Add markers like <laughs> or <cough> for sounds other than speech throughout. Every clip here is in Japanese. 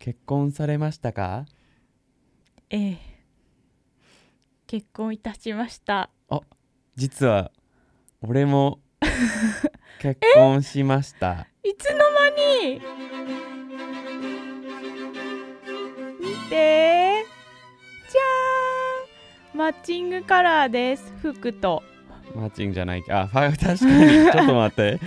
結婚されましたか？ええ。結婚いたしました。実は俺も <laughs> 結婚しました。いつの間に？見て。じゃーん。マッチングカラーです服とマッチングじゃない。あファ <laughs> 確かに。ちょっと待って。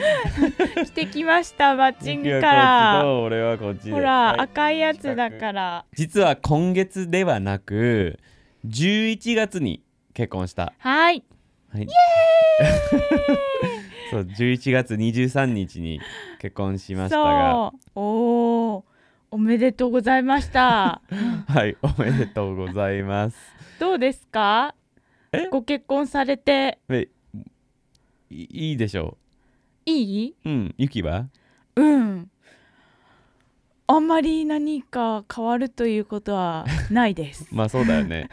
着てきましたマッチングユキカラはこっちと俺はこっちほら、はい。赤いやつだから。実は今月ではなく11月に結婚した。はい。はい。<laughs> そう11月23日に結婚しましたが。おー。おめでとうございました。<laughs> はいおめでとうございます。どうですか？え？ご結婚されて。えいいいでしょいい？ううんゆきは？うん。あんまり何か変わるということはないです。<laughs> まあそうだよね。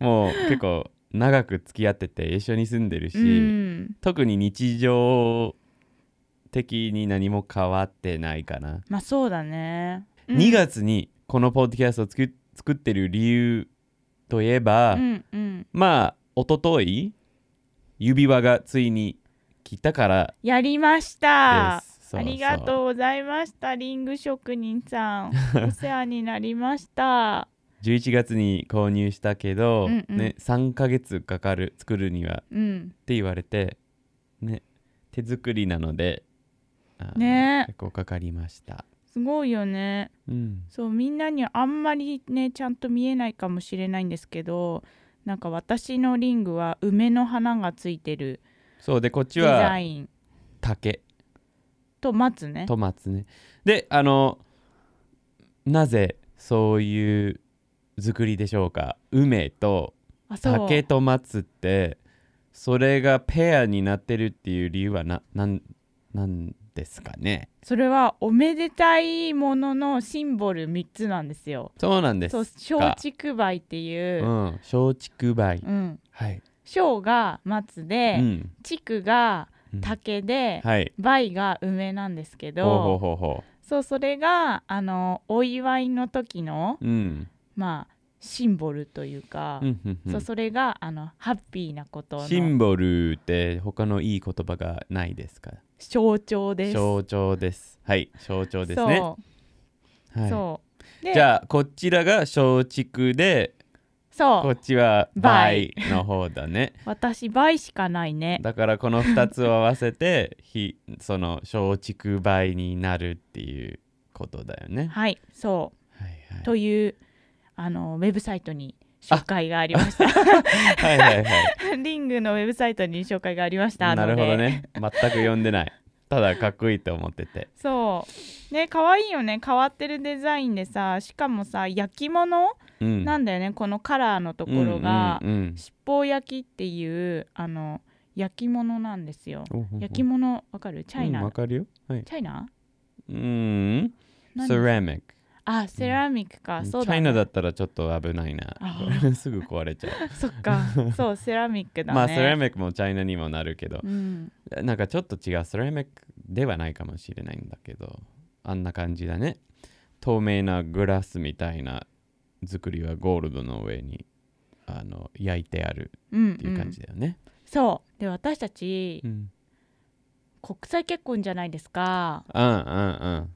もう結構長く付き合ってて一緒に住んでるし、うん。特に日常的に何も変わってないかな、まあそうだね、うん。2月にこのポッドキャストを作作ってる理由といえば、うんうん。まあ一昨日指輪がついに来たからやりました。ありがとうございましたリング職人さん。<laughs> お世話になりました。11月に購入したけど、うんうん。ね、3ヶ月かかる作るにはうん。って言われて、ね、手作りなのでね。結構かかりました、すごいよね。うん、そうみんなにはあんまりねちゃんと見えないかもしれないんですけどなんか私のリングは梅の花がついてるそうでこっちデザはイン。竹。と松ね。と松ね。であのなぜそういう作りでしょうか？梅とあそう。竹と松ってそれがペアになってるっていう理由はななんなんですかね？それはおめでたいもののシンボル3つなんですよ。そうなんですそう松竹梅っていう。う、ん松竹梅。うん、はい、小が松で、うん。竹がうん。竹で、はい。梅が梅なんですけどそうそれがあのお祝いの時のううん。まあシンボルというか、うんうんうん。そうそれがあのハッピーなことのシンボルって他のいい言葉がないですか？象徴です。象徴です。はい象徴ですね。そう、はい。そう。でじゃあこちらが松竹でそう。こっちは梅梅の方だね。<laughs> 私倍しかないね。だからこの2つを合わせてひその松竹梅になるっていうことだよね。はいそはいはうい。というあのウェブサイトに紹介がありました。<laughs> はいはいはい。リングのウェブサイトに紹介がありましたな。るほどね。全く読んでない。ただかっこいいと思ってて。そう。ね可愛いよね。変わってるデザインでさしかもさ焼き物うんなんだよね、このカラーのところが、うんうん七宝焼きっていうあの焼き物なんですよ。うん、焼き物わかる？チャイナ、うんわかるよ。はい。チャイナ？うん。何？セラミックあセラミックか、そうだ、ね、チャイナだったらちょっと危ないな。あ。<laughs> すぐ壊れちゃう。<laughs> そっか。そうセラミックだね。まあセラミックもチャイナにもなるけど。うん、なんかちょっと違う。セラミックではないかもしれないんだけど。あんな感じだね。透明なグラスみたいな作りはゴールドの上にあの焼いてあるうんっていう感じだよね、そう。で私たちうん、国際結婚じゃないですか。うんうんうん。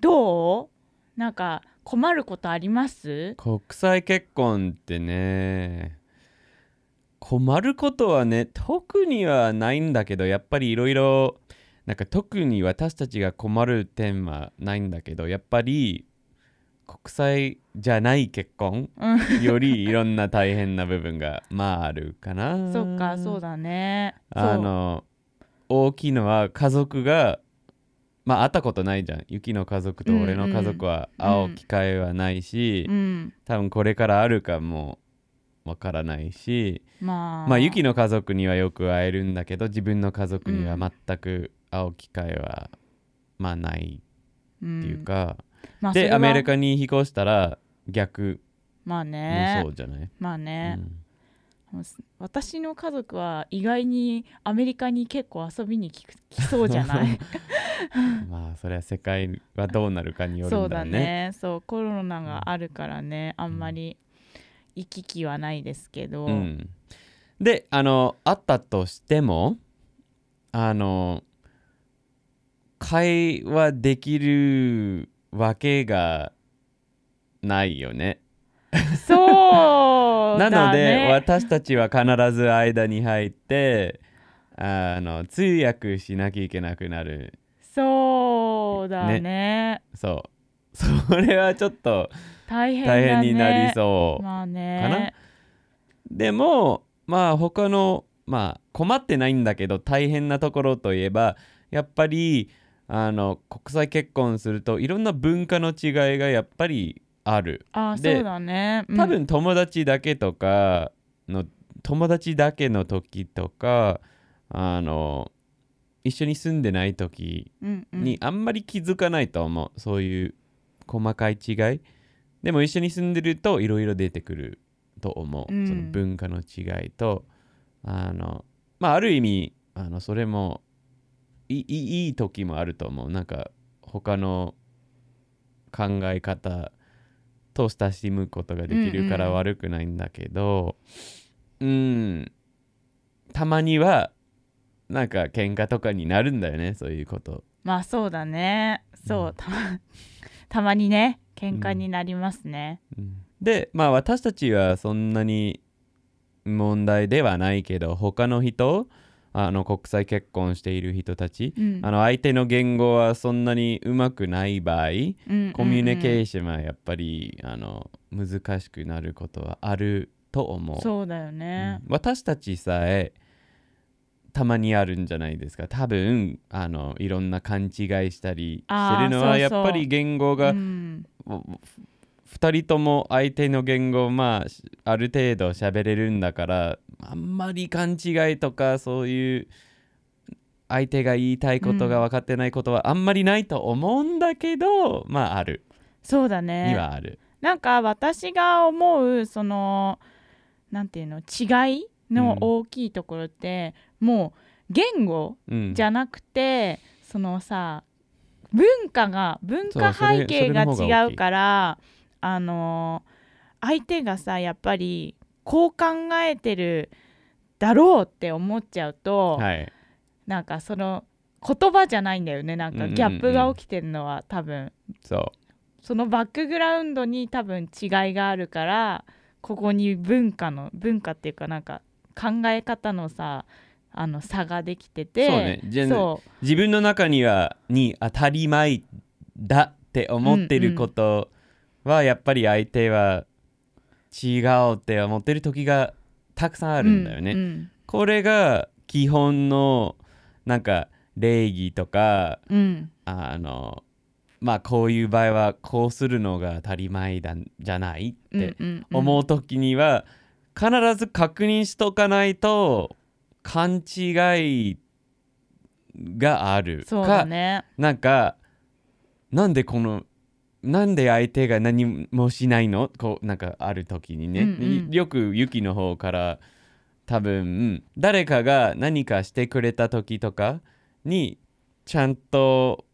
どう？なんか困ることあります？国際結婚ってね困ることはね特にはないんだけどやっぱりいろいろなんか特に私たちが困る点はないんだけどやっぱり国際じゃない結婚うん。よりいろんな大変な部分がまああるかな。そっかそうだね。あの大きいのは家族がまあ会ったことないじゃん。雪の家族と俺の家族は会う機会はないし、そううん。多分これからあるかもわからないしまあ。まあユキの家族にはよく会えるんだけど自分の家族にはうん。全く会う機会は、まあないっっていうか、まあでアメリカに引っ越したら逆まあもねそうじゃない、まあね、うん。私の家族は意外にアメリカに結構遊びに来来そうじゃない？<laughs> まあそれは世界はどうなるかによるそうだんだよね。ねそうコロナがあるからねあんまり行き来はないですけど、うん、であのあったとしてもあの会話できるわけがないよね。そうなので私たちは必ず間に入ってあの通訳しなきゃいけなくなる。そうだね。そう。それはちょっと大変だね。大変になりそう、まあかな？ねでもまあ他のまあ困ってないんだけど大変なところといえばやっぱりあの国際結婚するといろんな文化の違いがやっぱりある。あでそうだね。うん。多分友達だけとかの友達だけの時とかあの一緒に住んでない時うんうん。にあんまり気づかないと思う、そういう細かい違い。でも一緒に住んでるといろいろ出てくると思う、うん。その文化の違いとあのまあある意味あのそれもいいい時もあると思う。なんか他の考え方と親しむことができるからうんうん悪くないんだけどうん。たまにはなんか喧嘩とかになるんだよねそういうこと。まあそうだね。そう、うん。たまたまにね喧嘩になりますね、でまあ私たちはそんなに問題ではないけど他の人あの国際結婚している人たち、うん。あの相手の言語はそんなにうまくない場合、うんコミュニケーーションはやっぱりあの難しくなることはあると思う。そうだよね。うん。私たちさえたまにあるんじゃないですか。多分あのいろんな勘違いしたりしてるのはやっぱり言語がうん2人とも相手の言語をまあしある程度喋れるんだからあんまり勘違いとかそういう相手が言いたいことが分かってないことはあんまりないと思うんだけど、まあある。そうだね。にはある。なんか私が思うそのなんていうの違いの大きいところって、もう言語うん、じゃなくて、そのさ文化が文化背景が違うからあの相手がさやっぱりこう考えてるだろうって思っちゃうと、はい、なんかその言葉じゃないんだよね。なんかギャップが起きてるのは多分。そそのバックグラウンドに多分違いがあるからここに文化の文化っていうかなんか考え方のさあの差ができててそうね。自分の中にはに当たり前だって思ってることはやっぱり相手は違うって思ってる時がたくさんあるんだよね。うんうん。これが基本のなんか礼儀とかうん。あのまあこういう場合はこうするのが当たり前だんじゃないって思う時には必ず確認しとかないと勘違いがあるか。だね。なんかなんでこのなんで相手が何もしないの？こうなんかある時にね、うんうん。よくユキの方から多分誰かが何かしてくれた時とかにちゃんと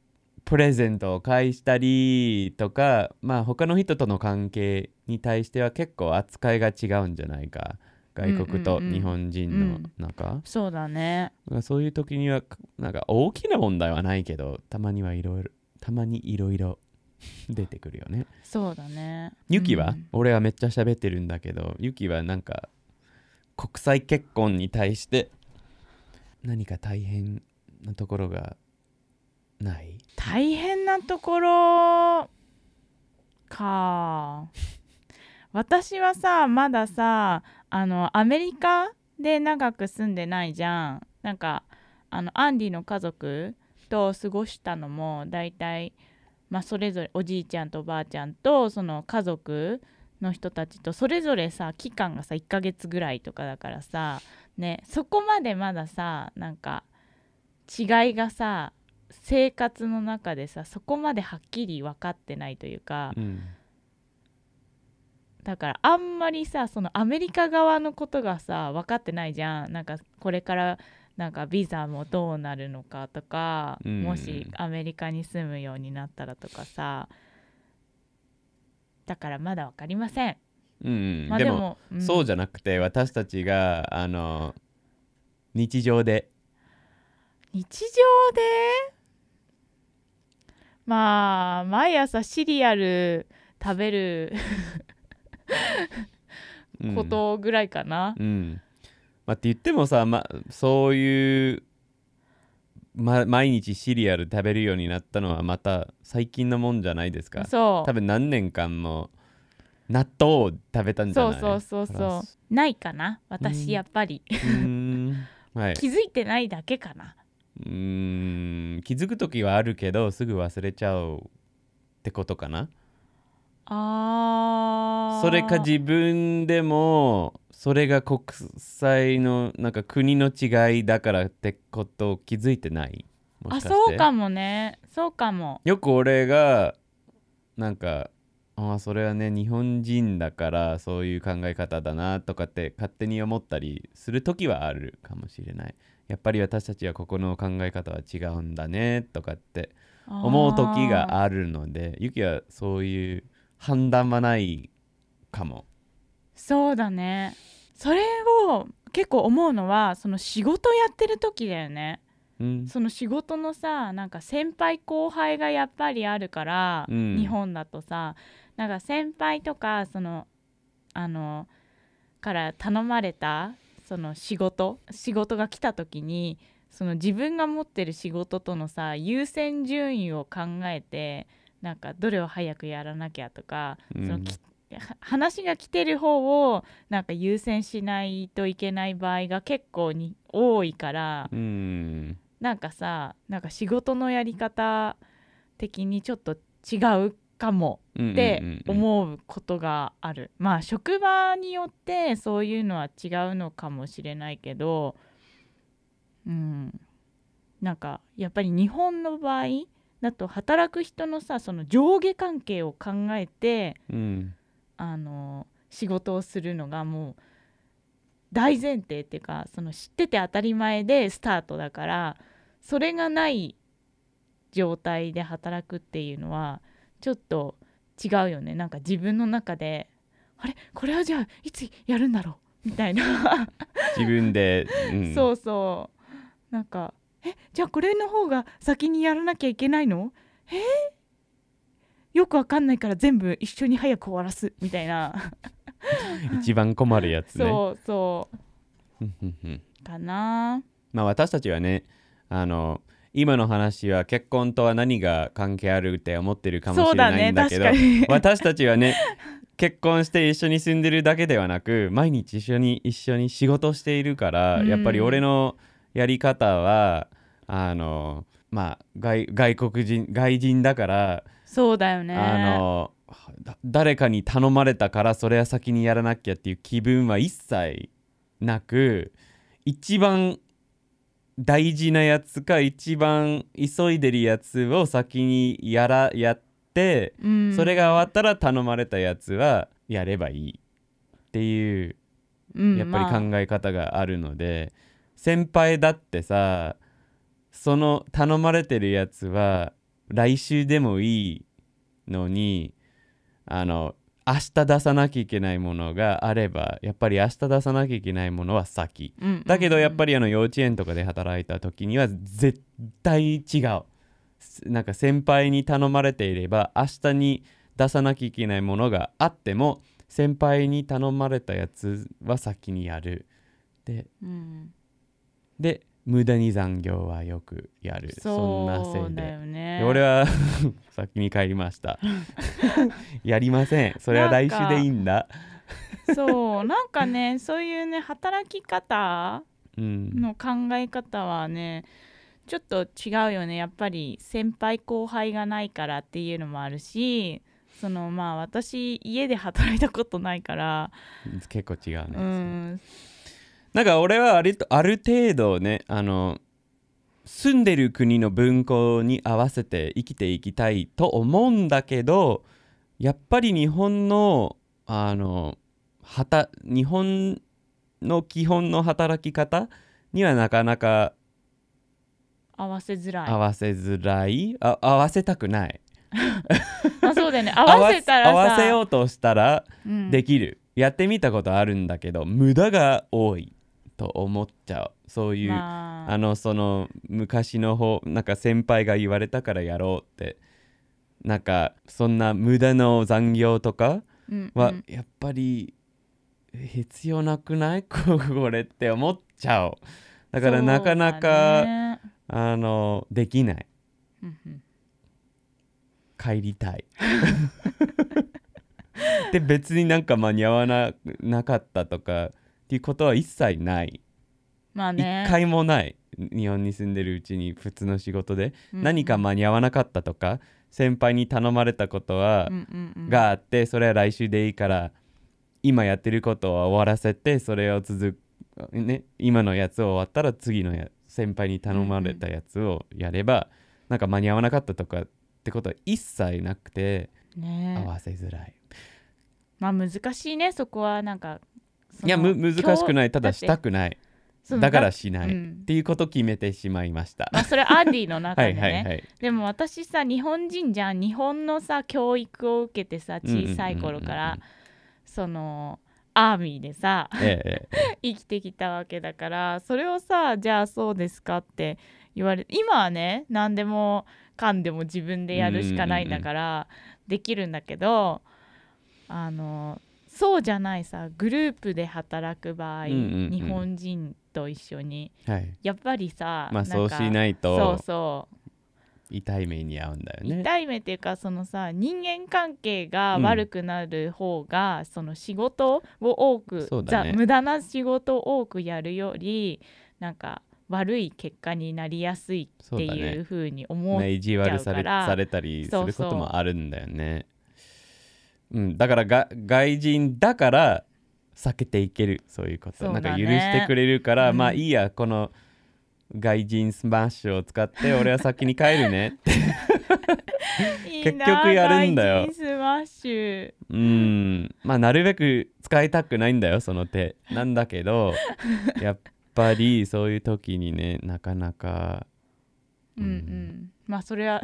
プレゼントを返したりとかまあ他の人との関係に対しては結構扱いが違うんじゃないか。外国とうんうんうん。日本人の中、そうだね。まあそういう時にはなんか大きな問題はないけどたまにはいろいろたまにいろいろ <laughs> 出てくるよね。そうだね。ユキは、うん。俺はめっちゃ喋ってるんだけどユキはなんか国際結婚に対して何か大変なところがない？大変なところか。<laughs> 私はさまださあのアメリカで長く住んでないじゃん。なんかあのアンディの家族と過ごしたのもだいたいまあそれぞれおじいちゃんとおばあちゃんとその家族の人たちとそれぞれさ期間がさ1ヶ月ぐらいとかだからさねそこまでまださなんか違いがさ生活の中でさそこまではっきり分かってないというかうんだからあんまりさそのアメリカ側のことがさ分かってないじゃん。なんかこれからなんかビザもどうなるのかとか、うん。もしアメリカに住むようになったらとかさだからまだ分かりません、うん、まあ、でもうん。そうじゃなくて私たちがあの日常で。日常で？まあ毎朝シリアル食べるうん。ことぐらいかな、うんまあ、って言ってもさ、ま、そういう、ま、毎日シリアル食べるようになったのはまた最近のもんじゃないですか。そう。多分何年間も納豆を食べたんじゃない？そうそうそうそう。ないかな？うん私やっぱり、はい。気づいてないだけかな。うーん。気づく時はあるけどすぐ忘れちゃうってことかな？あー。それか自分でもそれが国際のなんか国の違いだからってことを気づいてない？もしあかして？そうかもね。そうかも。よく俺がなんかああそれはね日本人だからそういう考え方だなとかって勝手に思ったりする時はあるかもしれない。やっぱり私たちはここの考え方は違うんだねとかって思う時があるのでゆきはそういう判断はないかも。そうだねそれを結構思うのはその仕事やってる時だよね。うん。その仕事のさなんか先輩後輩がやっぱりあるから、うん。日本だとさなんか先輩とかそのあのから頼まれたその仕事仕事が来た時にその自分が持ってる仕事とのさ優先順位を考えてなんかどれを早くやらなきゃとか、うん。その話が来てる方をなんか優先しないといけない場合が結構に多いからうんなんかさなんか仕事のやり方的にちょっと違うかもって思うことがある、まあ職場によってそういうのは違うのかもしれないけどうん。なんかやっぱり日本の場合だと働く人のさその上下関係を考えてうん。あの仕事をするのがもう大前提っていうかその知ってて当たり前でスタートだからそれがない状態で働くっていうのはちょっと違うよね。なんか自分の中であれ？これはじゃあいつやるんだろう？みたいな、自分で、うん。そうそう。なんかえ？じゃあこれの方が先にやらなきゃいけないのえ？よくわかんないから全部一緒に早く終わらすみたいな。<laughs> 一番困るやつね。そうそう。かな。まあ私たちはねあの今の話は結婚とは何が関係あるって思ってるかもしれないんだけどね私たちはね結婚して一緒に住んでるだけではなく毎日一緒に一緒に仕事しているから、うん。やっぱり俺のやり方はあのまあ外外国人外人だから、そうだよね。あのだ誰かに頼まれたからそれは先にやらなきゃっていう気分は一切なく一番大事なやつか一番急いでるやつを先にやらやって、うん。それが終わったら頼まれたやつはやればいいっていううんやっぱりまあ考え方があるので、先輩だってさその頼まれてるやつは来週でもいいのにあの明日出さなきゃいけないものがあればやっぱり明日出さなきゃいけないものは先。うんだけどやっぱりりあの幼稚園とかで働いた時には絶対違う。すなんか先輩に頼まれていれば明日に出さなきゃいけないものがあっても先輩に頼まれたやつは先にやる。でうん。で無駄に残業はよくやる。そんなせいで。よね。で俺は <laughs> 先に帰りました。<laughs> やりません。それは来週でいいんだ。そうなんかねそういうね働き方うん。の考え方はねちょっと違うよね。やっぱり先輩後輩がないからっていうのもあるしそのまあ私家で働いたことないから。結構違うね、うんなんか俺はあるある程度ねあの住んでる国の文化に合わせて生きていきたいと思うんだけどやっぱり日本のあのはた日本の基本の働き方にはなかなか合わせづらい。合わせづらい？あ合わせたくない。<laughs> まあそうだよね。合わせたらさ合わせようとしたらうん。できる、やってみたことあるんだけど無駄が多いと思っちゃう。そういう、まあ。あのその昔の方なんか先輩が言われたからやろうって。なんかそんな無駄の残業とかうんはうん。やっぱり必要なくない？<laughs> これって思っちゃう。だからなかなか、だね。あのできない。うんうん。帰りたい。<laughs> で別になんか間に合わななかったとかっていうことは一切ない。一、まあね。回もない。日本に住んでるうちに普通の仕事で、うん何か間に合わなかったとか先輩に頼まれたことは、うんうんうん。があってそれは来週でいいから今やってることを終わらせてそれを続く、ね、今のやつを終わったら次のや先輩に頼まれたやつをやれば、なんか間に合わなかったとかってことは一切なくてね合わせづらい。まあ難しいねそこは。なんかいやむ難しくない。ただしたくない。だからしない、っうん。ていうことを決めてしまいました。まあそれアンディの中はでね、<laughs> いはいはい。でも私さ日本人じゃん日本のさ教育を受けてさ小さい頃から、うんうん。うんそのアーミーでさえええ <laughs> 生きてきたわけだからそれをさじゃあそうですかって言われ今はね何でもかんでも自分でやるしかないんだからできるんだけどあのそうじゃないさグループで働く場合、うんうんうん日本人と一緒にえはい。やっぱりさまあそうしないそうとそう痛い目に遭うんだよね。痛い目っていうかそのさ人間関係が悪くなる方が、その仕事を多く、ねざ無駄な仕事を多くやるよりなんか悪い結果になりやすいってそうだねいう風に思うね、意地悪されちゃうからされたりすることもあるんだよね。うん、だからが外人だから避けていける。そういうこと、なんか許してくれるから、うん。まあいいやこの外人スマッシュを使って <laughs> 俺は先に帰るね。って結局やるんだよ。スマッシュ。うん。まあなるべく使いたくないんだよその手。なんだけど <laughs> やっぱりそういう時にねなかなか。うん。うん。まあそれは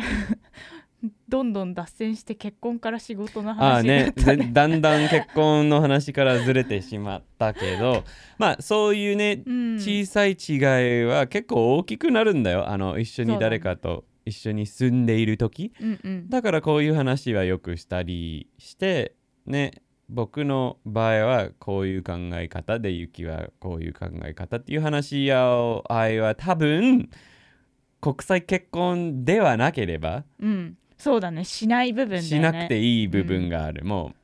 どんどん脱線して結婚から仕事の話になねったね。ぜだんだん結婚の話からずれてしまったけど。<laughs> まあそういうねうん。小さい違いは結構大きくなるんだよ。あの一緒に誰かと一緒に住んでいる時。うんうん。だからこういう話はよくしたりしてね。僕の場合はこういう考え方でユキはこういう考え方っていう話し合いは多分国際結婚ではなければうんそうだね。しない部分だよね。しなくていい部分がある、もう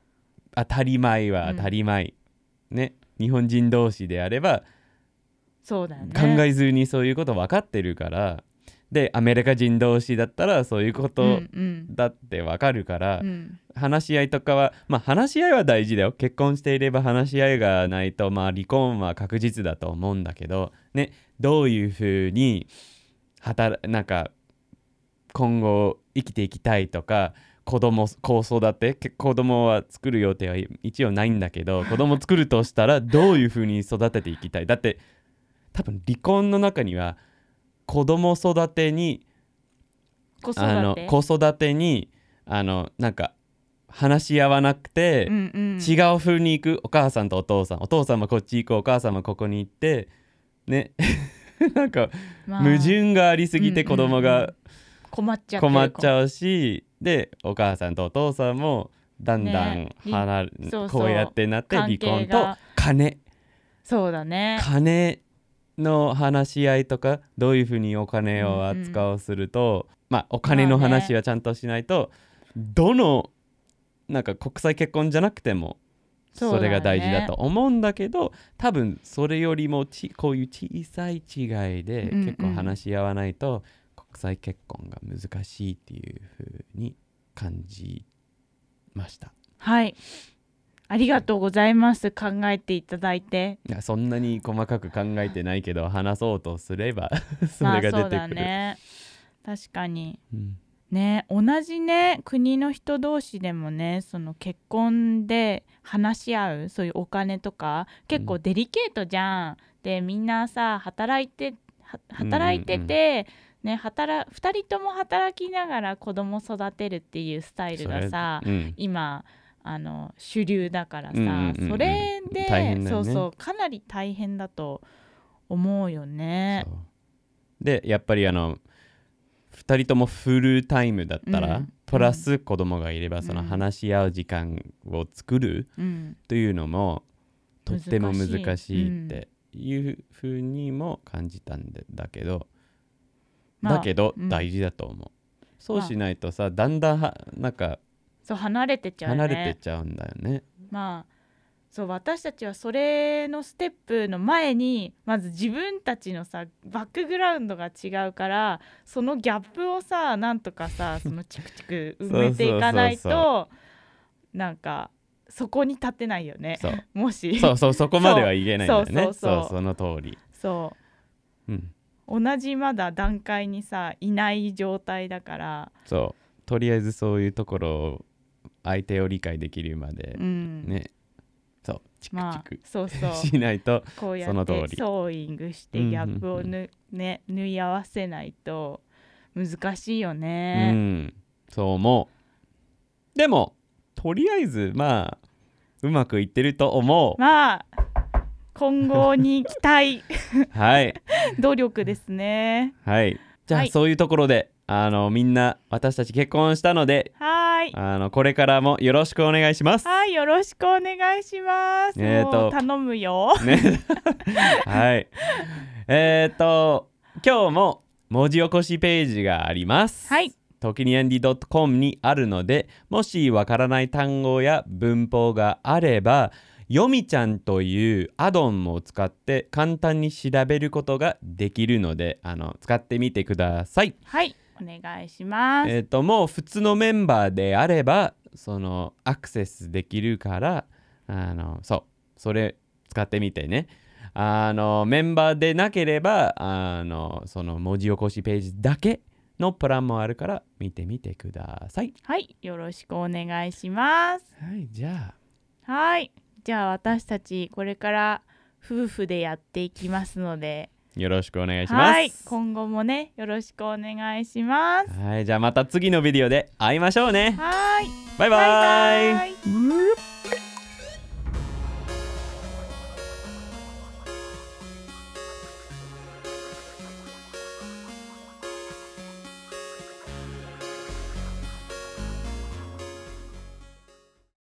当たり前は当たり前、ね。日本人同士であればそうだよね。考えずにそういうこと分かってるから、でアメリカ人同士だったらそういうことうんうん。だって分かるから、うん。話し合いとかはまあ話し合いは大事だよ。結婚していれば話し合いがないとまあ離婚は確実だと思うんだけどね。どういうふうに働なんか今後生きていきたいとか子供子育てけ子供は作る予定は一応ないんだけど <laughs> 子供作るとしたらどういうふうに育てていきたい？だって多分離婚の中には子供育てに子育て？あの子育てにあのなんか話し合わなくて、うんうん、違う風に行くお母さんとお父さん。お父さんもこっち行くお母さんもここに行ってね。<laughs> なんかまあ。矛盾がありすぎて子供が困っちゃって困っちうゃうし、でお母さんとお父さんもだんだんね離れ、そうそうこうやってなって離婚とが。金。そうだね。金の話し合いとかどういうふうにお金を扱うすると、まあお金の話はちゃんとしないと、どのなんか国際結婚じゃなくてもそれが大事だと思うんだけど多分それよりもちこういう小さい違いでうんうん。結構話し合わないと国際結婚が難しいっていうふうに感じました。はい。ありがとうございます。考えていただいて。いやそんなに細かく考えてないけど話そうとすれば <laughs> そまれが出てくる。ね。確かに。うん。ね同じね国の人同士でもねその結婚で話し合うそういうお金とか結構デリケートじゃん。でみんなさ働いては働いてて、ね働2人とも働きながら子供育てるっていうスタイルがさ、うん。今あの主流だからさ、うんうんうんうん。それで、ね。そうそうかなり大変だと思うよね。でやっぱりあの2人ともフルタイムだったら、うん。プラス子供がいればそのうん話し合う時間を作るうん。というのもとっても難難しいってい。うふうにも感じたんでだけど、まあだけどうん。大事だと思う、そうしないとさだんだんはなんかそう離れてっちゃうね。離れてっちゃうんだよね。まあそう私たちはそれのステップの前にまず自分たちのさバックグラウンドが違うからそのギャップをさなんとかさそのチクチク <laughs> 埋めていかないとなんかそこに立てないよね。もし。そうそうそこまでは言えないんだよね。<laughs> そう。そうその通り。そう。うん同じまだ段階にさいない状態だから、そう。とりあえずそういうところを相手を理解できるまでうん。ね、そう。チクまあチクそうそう。しないとこうやその通り。ってソーイングしてギャップをぬ、ね、縫い合わせないと難しいようね。ん。そう思う。でもとりあえずまあうまくいってると思う。まあ今後に期待 <laughs> はい努力ですね。はいじゃあ、はいそういうところであのみんな私たち結婚したのではーい。あのこれからもよろしくお願いしますはい、よろしくお願いします。えーと頼むよ。ね <laughs> はいえっ、と今日も文字起こしページがありますはい。ときにアンディ .com にあるのでもしわからない単語や文法があればよみちゃんというアドンを使って簡単に調べることができるのであの使ってみてください。はい、お願いします。えっ、ともう普通のメンバーであればそのアクセスできるからあのそうそれ使ってみてね。あのメンバーでなければあのその文字起こしページだけのプランもあるから見てみてください。はい、よろしくお願いします。はい、じゃあはい、じゃあ私たちこれから夫婦でやっていきますので、よろしくお願いします。はい、今後もねよろしくお願いします。はい、じゃあまた次のビデオで会いましょうね。はい、バイバイバイバイ